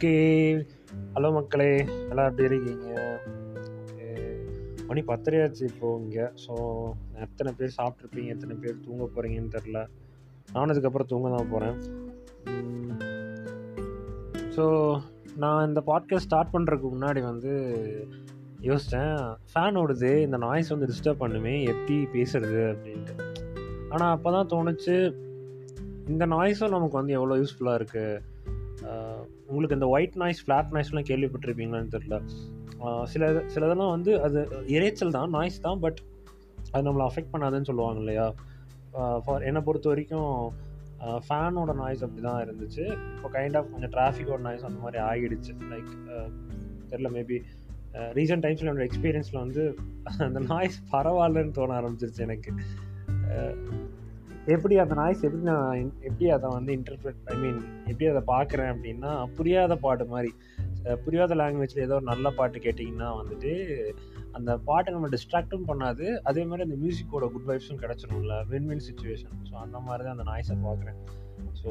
Okay. Hello மக்களே எல்லாம் எப்படி இருக்கீங்க? மணி பத்தரையாச்சு இப்போது இங்கே. ஸோ எத்தனை பேர் சாப்பிட்ருப்பீங்க எத்தனை பேர் தூங்க போகிறீங்கன்னு தெரில நானும் அதுக்கப்புறம் தூங்க தான் போகிறேன் ஸோ நான் இந்த பாட்காஸ்ட் ஸ்டார்ட் பண்ணுறதுக்கு முன்னாடி வந்து யோசித்தேன் ஃபேன் ஓடுது இந்த நாய்ஸ் வந்து டிஸ்டர்ப் பண்ணுமே எப்படி பேசுறது அப்படின்ட்டு. ஆனால் அப்போ தான் தோணுச்சு இந்த நாய்ஸும் நமக்கு வந்து எவ்வளோ யூஸ்ஃபுல்லாக இருக்குது உங்களுக்கு இந்த ஒயிட் நாய்ஸ் ஃப்ளாட் நாய்ஸ்லாம் கேள்விப்பட்டிருப்பீங்களான்னு தெரில சில சிலதெல்லாம் வந்து அது இறைச்சல் தான் நாய்ஸ் தான் பட் அது நம்மளை அஃபெக்ட் பண்ணாதுன்னு சொல்லுவாங்க இல்லையா? ஃபார் என்னை பொறுத்த வரைக்கும் ஃபேனோட நாய்ஸ் அப்படி தான் இருந்துச்சு. இப்போ கைண்ட் ஆஃப் கொஞ்சம் டிராஃபிக்கோட நாய்ஸ் அந்த மாதிரி ஆகிடுச்சு. லைக் தெரில மேபி ரீசெண்ட் டைம்ஸில் என்னோடய எக்ஸ்பீரியன்ஸில் வந்து அந்த நாய்ஸ் பரவாயில்லன்னு தோண ஆரம்பிச்சிருச்சு எனக்கு. எப்படி அந்த நாய்ஸ் எப்படி நான் எப்படி அதை வந்து இன்டர்பிரட் ஐ மீன் எப்படி அதை பார்க்குறேன் அப்படின்னா புரியாத பாட்டு மாதிரி. புரியாத லாங்குவேஜில் ஏதோ ஒரு நல்ல பாட்டு கேட்டிங்கன்னா வந்துட்டு அந்த பாட்டை நம்ம டிஸ்ட்ராக்டும் பண்ணாது. அதே மாதிரி அந்த மியூசிக்கோட குட் வைப்ஸும் கிடச்சிடும்ல வின் வின் சுச்சுவேஷன் ஸோ அந்த மாதிரி தான் அந்த நாய்ஸை பார்க்குறேன். ஸோ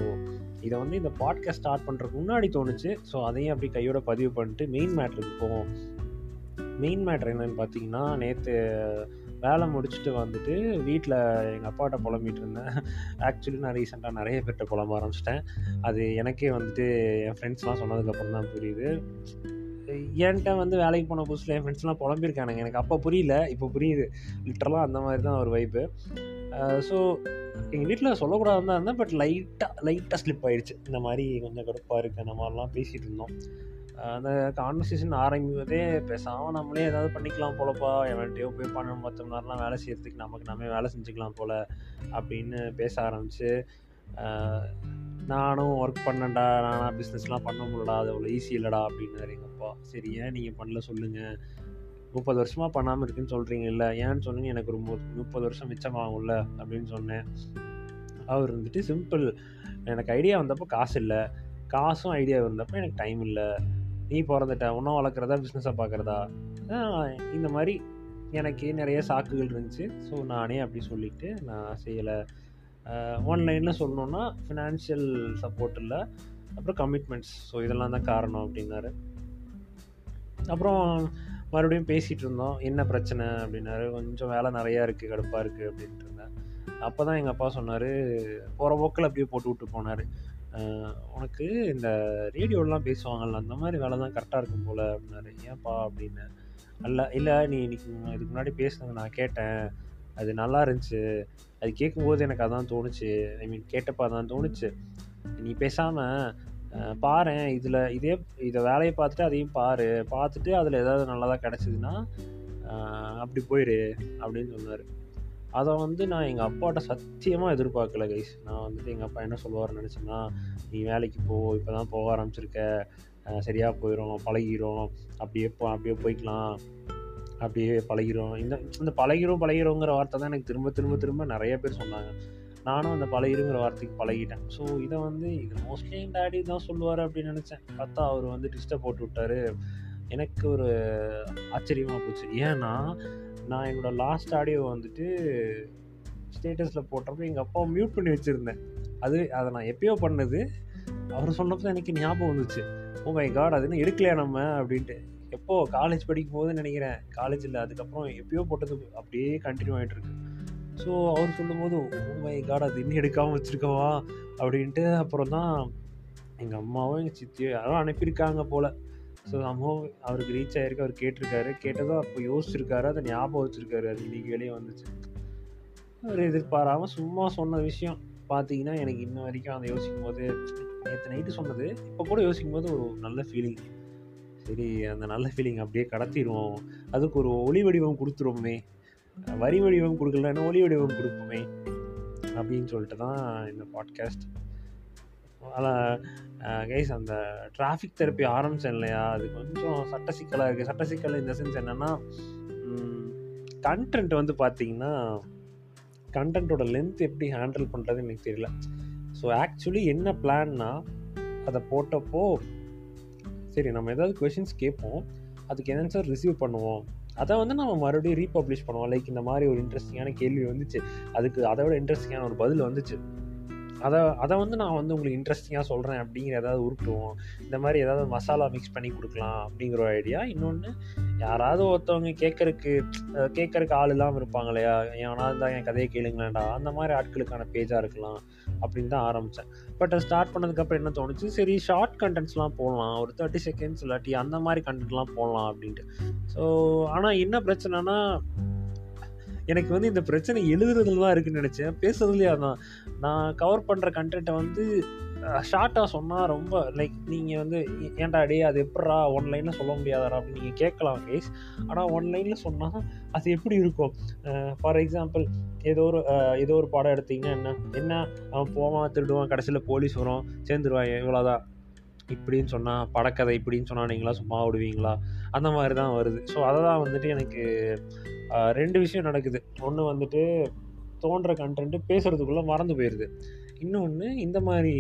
இதை வந்து இந்த பாட்காஸ்ட் ஸ்டார்ட் பண்ணுறதுக்கு முன்னாடி தோணுச்சு. ஸோ அதையும் அப்படி கையோட பதிவு பண்ணிட்டு மெயின் மேட்ருக்கு போவோம். மெயின் மேட்ரு என்னென்னு பார்த்தீங்கன்னா நேற்று வேலை முடிச்சுட்டு வந்துட்டு வீட்டில் எங்கள் அப்பாட்ட புலம்பிகிட்டு இருந்தேன். ஆக்சுவலி நான் ரீசெண்டாக நிறைய பேர்கிட்ட புலம்ப ஆரம்பிச்சிட்டேன். அது எனக்கே வந்துட்டு என் ஃப்ரெண்ட்ஸ்லாம் சொன்னதுக்கப்புறம் தான் புரியுது. என்கிட்ட வந்து வேலைக்கு போன புதுசில் என் ஃப்ரெண்ட்ஸ்லாம் புலம்பியிருக்கானுங்க. எனக்கு அப்போ புரியல இப்போ புரியுது. லிட்டரலாக அந்த மாதிரி தான் ஒரு வைப்பு ஸோ எங்கள் வீட்டில் சொல்லக்கூடாதுன்னு தான் இருந்தேன் பட் லைட்டாக லைட்டாக ஸ்லிப் ஆகிடுச்சு இந்த மாதிரி கொஞ்சம் கடுப்பாக இருக்குது அந்த மாதிரிலாம் பேசிகிட்டு இருந்தோம். அந்த கான்வர்சேஷன் ஆரம்பிப்பதே பேசாமல் நம்மளே ஏதாவது பண்ணிக்கலாம் போலப்பா. எவன்ட்டையோ போய் பண்ணணும் பத்து மணி நேரம்லாம் வேலை செய்கிறதுக்கு நமக்கு நம்ம வேலை செஞ்சுக்கலாம் போல் அப்படின்னு பேச ஆரம்பிச்சு நானும் ஒர்க் பண்ணேன்டா. நானாக பிஸ்னஸ்லாம் பண்ண முடியலடா. அது அவ்வளோ ஈஸி இல்லைடா அப்படின்னாரு எங்கள் அப்பா சரி ஏன் நீங்கள் பண்ணல சொல்லுங்கள் முப்பது வருஷமாக பண்ணாமல் இருக்குன்னு சொல்கிறீங்க இல்லை ஏன்னு சொன்னீங்க எனக்கு ரொம்ப முப்பது வருஷம் மிச்சமாகும்ல அப்படின்னு சொன்னேன். அவர் வந்துட்டு சிம்பிள் எனக்கு ஐடியா வந்தப்போ காசு இல்லை. காசும் ஐடியா இருந்தப்போ எனக்கு டைம் இல்லை. நீ பிறந்துட்ட ஒன்றும் வளர்க்குறதா பிஸ்னஸை பார்க்குறதா இந்த மாதிரி எனக்கு நிறைய சாக்குகள் இருந்துச்சு. ஸோ நானே அப்படி சொல்லிவிட்டு நான் செய்யலை. ஆன்லைனில் சொல்லணுன்னா ஃபினான்ஷியல் சப்போர்ட் இல்லை. அப்புறம் கமிட்மெண்ட்ஸ் ஸோ இதெல்லாம் தான் காரணம் அப்படின்னாரு. அப்புறம் மறுபடியும் பேசிகிட்டு இருந்தோம். என்ன பிரச்சனை அப்படின்னாரு. கொஞ்சம் வேலை நிறையா இருக்குது கடுப்பாக இருக்குது அப்படின்ட்டு இருந்தேன். அப்போ தான் எங்கள் அப்பா சொன்னார் போகிற போக்கில் அப்படியே போட்டு விட்டு போனார். உனக்கு இந்த ரேடியோலாம் பேசுவாங்கல்ல அந்த மாதிரி வேலை தான் கரெக்டாக இருக்கும் போல் அப்படின்னாரு. ஏன்ப்பா அப்படின்னு. அல்ல இல்லை நீ இன்னைக்கு இதுக்கு முன்னாடி பேசுனது நான் கேட்டேன். அது நல்லா இருந்துச்சு. அது கேட்கும்போது எனக்கு அதான் தோணுச்சு. ஐ மீன் கேட்டப்போ அதான் தோணுச்சு. நீ பேசாமல் பாரு இதில் இதே இதை வேலையை பார்த்துட்டு அதையும் பாரு. பார்த்துட்டு அதில் ஏதாவது நல்லதாக கிடச்சிதுன்னா அப்படி போயிடு அப்படின்னு சொன்னார். அதை வந்து நான் எங்கள் அப்பாட்ட சத்தியமாக எதிர்பார்க்கல கைஸ் நான் வந்துட்டு எங்கள் அப்பா என்ன சொல்லுவார்னு நினச்சேன்னா நீ வேலைக்கு போ இப்போ தான் போக ஆரம்பிச்சிருக்க. சரியாக போயிடும் பழகிரும் அப்படியே போ அப்படியே போய்க்கலாம். அப்படியே பழகிறோம். இந்த இந்த பழகிறோம் பழகிறோங்கிற வார்த்தை தான் எனக்கு திரும்ப திரும்ப திரும்ப நிறைய பேர் சொன்னாங்க. நானும் அந்த பழகிருங்கிற வார்த்தைக்கு பழகிட்டேன். ஸோ இதை வந்து இது மோஸ்ட்லி என் டேடி தான் சொல்லுவார் அப்படின்னு நினச்சேன். பார்த்தா அவர் வந்து டிஸ்டர்ப் போட்டு விட்டார். எனக்கு ஒரு ஆச்சரியமாக போச்சு. ஏன்னா நான் என்னோடய லாஸ்ட் ஆடியோ வந்துட்டு ஸ்டேட்டஸில் போட்டப்போ எங்கள் அப்பாவை மியூட் பண்ணி வச்சுருந்தேன். அது அதை நான் எப்பயோ பண்ணது. அவர் சொன்னப்போ எனக்கு ஞாபகம் வந்துச்சு. ஓ மை காட் அது என்ன எடுக்கலையா நம்ம? அப்படின்ட்டு. எப்போ? காலேஜ் படிக்கும் போதுன்னு நினைக்கிறேன் காலேஜில் அதுக்கப்புறம் எப்பயோ போட்டது அப்படியே கண்டினியூ ஆகிட்டுருக்கு ஸோ அவர் சொல்லும்போது ஓ மை காட் அது இன்னும் எடுக்காமல் வச்சுருக்கவா? அப்படின்ட்டு அப்புறம் தான் எங்கள் அம்மாவும் எங்கள் சித்தியும் யாரும் அனுப்பியிருக்காங்க போல். ஸோ அம்மாவும் அவருக்கு ரீச் ஆகிருக்கு அவர் கேட்டிருக்காரு. கேட்டதும் அப்போ யோசிச்சிருக்காரு அதை ஞாபகம் வச்சுருக்காரு அது இன்னைக்கு வெளியே வந்துச்சு. அவர் எதிர்பாராமல் சும்மா சொன்ன விஷயம். பார்த்தீங்கன்னா எனக்கு இன்ன வரைக்கும் அதை யோசிக்கும் போது நேற்று நைட்டு சொன்னது. இப்போ கூட யோசிக்கும் போது ஒரு நல்ல ஃபீலிங் சரி அந்த நல்ல ஃபீலிங் அப்படியே கடத்திடுவோம். அதுக்கு ஒரு ஒளி வடிவம் கொடுத்துருவோமே. வரி வடிவம் கொடுக்கலன்னா ஒளி வடிவம் கொடுப்போமே. அப்படின்னு சொல்லிட்டு தான் இந்த பாட்காஸ்ட் ஆனால் கைஸ் அந்த டிராஃபிக் தெரப்பி ஆரம்பித்தேன் இல்லையா? அது கொஞ்சம் சட்ட சிக்கலாக இருக்குது சட்ட சிக்கல் இந்த சென்ஸ் என்னென்னா கண்டென்ட் வந்து பார்த்தீங்கன்னா கண்டென்ட்டோட லென்த் எப்படி ஹேண்டில் பண்ணுறது எனக்கு தெரியல. ஸோ ஆக்சுவலி என்ன பிளான்னா அதை போட்டப்போ சரி நம்ம ஏதாவது கொஷின்ஸ் கேட்போம் அதுக்கு ஆன்சர் ரிசீவ் பண்ணுவோம். அதை வந்து நம்ம மறுபடியும் ரீபப்ளிஷ் பண்ணுவோம். லைக் இந்த மாதிரி ஒரு இன்ட்ரெஸ்டிங்கான கேள்வி வந்துச்சு. அதுக்கு அதை விட இன்ட்ரெஸ்டிங்கான ஒரு பதில் வந்துச்சு. அதை அதை வந்து நான் வந்து உங்களுக்கு இன்ட்ரெஸ்டிங்காக சொல்கிறேன் அப்படிங்கிற ஏதாவது உருட்டுவோம். இந்த மாதிரி ஏதாவது மசாலா மிக்ஸ் பண்ணி கொடுக்கலாம் அப்படிங்கிற ஒரு ஐடியா இன்னொன்று யாராவது ஒருத்தவங்க கேட்கறக்கு கேட்கறக்கு ஆள் இல்லாமல் இருப்பாங்க இல்லையா ஏன்னா இருந்தால் என் கதையை கேளுங்களேன்டா அந்த மாதிரி ஆட்களுக்கான பேஜாக இருக்கலாம் அப்படின்னு தான் ஆரம்பித்தேன் பட் அது ஸ்டார்ட் பண்ணதுக்கப்புறம் என்ன தோணுச்சு? சரி ஷார்ட் கண்டென்ட்ஸ்லாம் போடலாம். ஒரு தேர்ட்டி செகண்ட்ஸ் இல்லாட்டி அந்த மாதிரி கண்டென்ட்லாம் போடலாம் அப்படின்ட்டு. ஸோ ஆனால் என்ன பிரச்சனைனா எனக்கு வந்து இந்த பிரச்சனை எழுதுறதுல தான் இருக்குன்னு நினச்சேன். பேசுறதுலேயே அதான். நான் கவர் பண்ணுற கண்டென்ட்டை வந்து ஷார்ட்டாக சொன்னால் ரொம்ப லைக் நீங்கள் வந்து ஏன்டா டே அது எப்படா ஒன்லைனில் சொல்ல முடியாதாரா அப்படின்னு நீங்கள் கேட்கலாம் கேஸ் ஆனால் ஒன்லைனில் சொன்னால் அது எப்படி இருக்கும்? ஃபார் எக்ஸாம்பிள் ஏதோ ஒரு ஏதோ ஒரு படம் எடுத்திங்கன்னா என்ன? என்ன? அவன் போவான் திருடுவான் கடைசியில் போலீஸ் வரும் சேர்ந்துருவான் இவ்வளோதான் இப்படின்னு சொன்னால் படக்கதை இப்படின்னு சொன்னால் நீங்களா சும்மா விடுவீங்களா அந்த மாதிரி தான் வருது. ஸோ அதை தான் வந்துட்டு எனக்கு ரெண்டு விஷயம் நடக்குது. ஒன்று வந்துட்டு தோன்ற கண்டென்ட்டு பேசுகிறதுக்குள்ளே மறந்து போயிடுது இன்னொன்று இந்த மாதிரி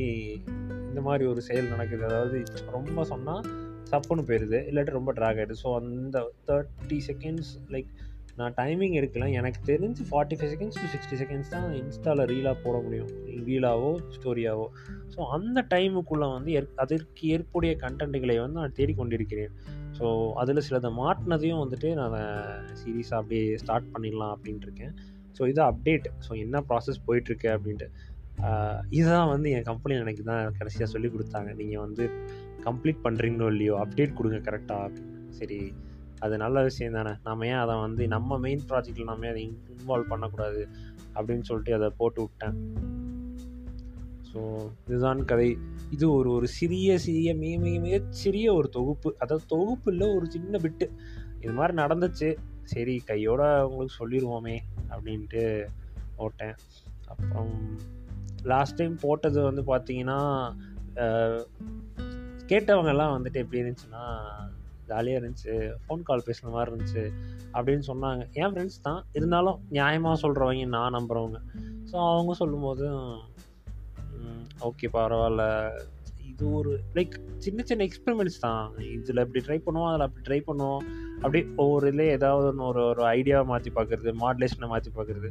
இந்த மாதிரி ஒரு செயல் நடக்குது. அதாவது ரொம்ப சொன்னால் சப்புன்னு போயிடுது இல்லாட்டி ரொம்ப ட்ராக் ஆகிடுது ஸோ அந்த தேர்ட்டி செகண்ட்ஸ் லைக் நான் டைமிங் எடுக்கல. எனக்கு தெரிஞ்சு forty five seconds to sixty seconds தான் இன்ஸ்டாவில் ரீலாக போட முடியும். ரீலாவோ ஸ்டோரியாவோ ஸோ அந்த டைமுக்குள்ளே வந்து அதற்கு ஏற்புடைய கண்டென்ட்டுகளை வந்து நான் தேடிக்கொண்டிருக்கிறேன். ஸோ அதில் சிலதை மாட்டினதையும் வந்துட்டு நான் சீரியஸாக அப்படியே ஸ்டார்ட் பண்ணிடலாம் அப்படின்ட்டு இருக்கேன் ஸோ இது அப்டேட் ஸோ என்ன ப்ராசஸ் போயிட்டுருக்கு அப்படின்ட்டு. இதுதான் வந்து என் கம்பெனியில் எனக்கு தான் கடைசியாக சொல்லி கொடுத்தாங்க. நீங்கள் வந்து கம்ப்ளீட் பண்ணுறீங்களோ இல்லையோ அப்டேட் கொடுங்க கரெக்டாக சரி அது நல்ல விஷயம் தானே. நம்ம ஏன் அதை வந்து நம்ம மெயின் ப்ராஜெக்டில் நம்ம அதை இன்வால்வ் பண்ணக்கூடாது அப்படின்னு சொல்லிட்டு அதை போட்டு விட்டேன். ஸோ இதுதான் கதை. இது ஒரு ஒரு சிறிய சிறிய மிக மிக மிக சிறிய ஒரு தொகுப்பு. அதாவது தொகுப்பு இல்லை ஒரு சின்ன பிட்டு இது மாதிரி நடந்துச்சு. சரி கையோட உங்களுக்கு சொல்லிடுவோமே அப்படின்ட்டு போட்டேன் அப்புறம் லாஸ்ட் டைம் போட்டது வந்து பார்த்தீங்கன்னா கேட்டவங்கெல்லாம் வந்துட்டு எப்படி இருந்துச்சுன்னா ஜாலியாக இருந்துச்சு ஃபோன் கால் பேசுன மாதிரி இருந்துச்சு அப்படின்னு சொன்னாங்க. என் ஃப்ரெண்ட்ஸ் தான். இருந்தாலும் நியாயமாக சொல்கிறவங்க நான் நம்புகிறவங்க ஸோ அவங்க சொல்லும்போது ஓகே பரவாயில்ல. இது ஒரு லைக் சின்ன சின்ன எக்ஸ்பெரிமெண்ட்ஸ் தான். இதில் இப்படி ட்ரை பண்ணுவோம் அதில் அப்படி ட்ரை பண்ணுவோம். அப்படி ஒவ்வொரு இதில் ஏதாவது ஒன்று ஒரு ஒரு ஐடியாவை மாற்றி பார்க்குறது மாடுலேஷனை மாற்றி பார்க்குறது.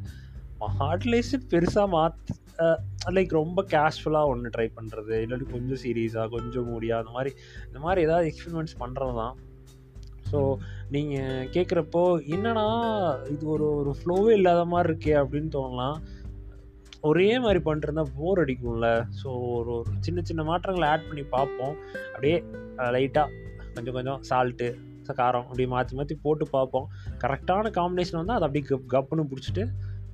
மாடுலேஷன் பெருசாக மாற்ற லைக் ரொம்ப கேஷுவலாக ஒன்று ட்ரை பண்ணுறது இல்லாட்டி கொஞ்சம் சீரியஸாக கொஞ்சம் மூடியாக அந்த மாதிரி இந்த மாதிரி ஏதாவது எக்ஸ்பெரிமெண்ட்ஸ் பண்ணுறது தான் ஸோ நீங்கள் கேட்குறப்போ என்னன்னா இது ஒரு ஒரு ஃப்ளோவே இல்லாத மாதிரி இருக்கே அப்படின்னு தோணலாம். ஒரே மாதிரி பண்ணிட்டுருந்தா போர் அடிக்கும்ல. ஸோ ஒரு ஒரு சின்ன சின்ன மாற்றங்களை ஆட் பண்ணி பார்ப்போம். அப்படியே லைட்டாக கொஞ்சம் கொஞ்சம் சால்ட்டு காரம் அப்படியே மாற்றி மாற்றி போட்டு பார்ப்போம். கரெக்டான காம்பினேஷன் வந்து அதை அப்படியே கப் கப்புன்னு பிடிச்சிட்டு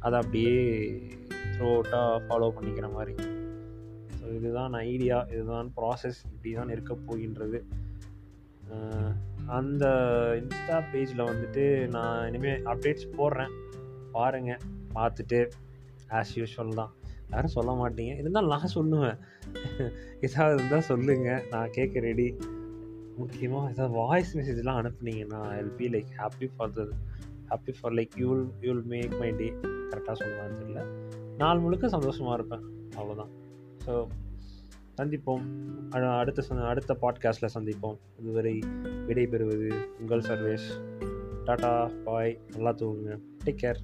அதை அப்படியே த்ரூ அவுட்டாக ஃபாலோ பண்ணிக்கிற மாதிரி. ஸோ இதுதான் ஐடியா இதுதான் ப்ராசஸ் இப்படி தான் இருக்க போகின்றது. அந்த இன்ஸ்டா பேஜில் வந்துட்டு நான் இனிமேல் அப்டேட்ஸ் போடுறேன். பாருங்கள் பார்த்துட்டு ஆஸ் யூஷுவல் தான். யாரும் சொல்ல மாட்டீங்க. இருந்தால் நான் சொல்லுவேன். ஏதாவது இருந்தால் சொல்லுங்கள் நான் கேட்க ரெடி முக்கியமாக ஏதாவது வாய்ஸ் மெசேஜ்லாம் அனுப்புனீங்கன்னா I be like happy for the happy for like you'll you'll make my day கரெக்டாக சொல்லலாம்னு தெரியல. நாள் முழுக்க சந்தோஷமாக இருப்பேன். அவ்வளோதான் ஸோ சந்திப்போம். அடுத்த அடுத்த பாட்காஸ்ட்டில் சந்திப்போம். இதுவரை விடைபெறுவது உங்கள் சர்வேஷ். டாட்டா பாய். நல்லா தூங்குங்க. Take care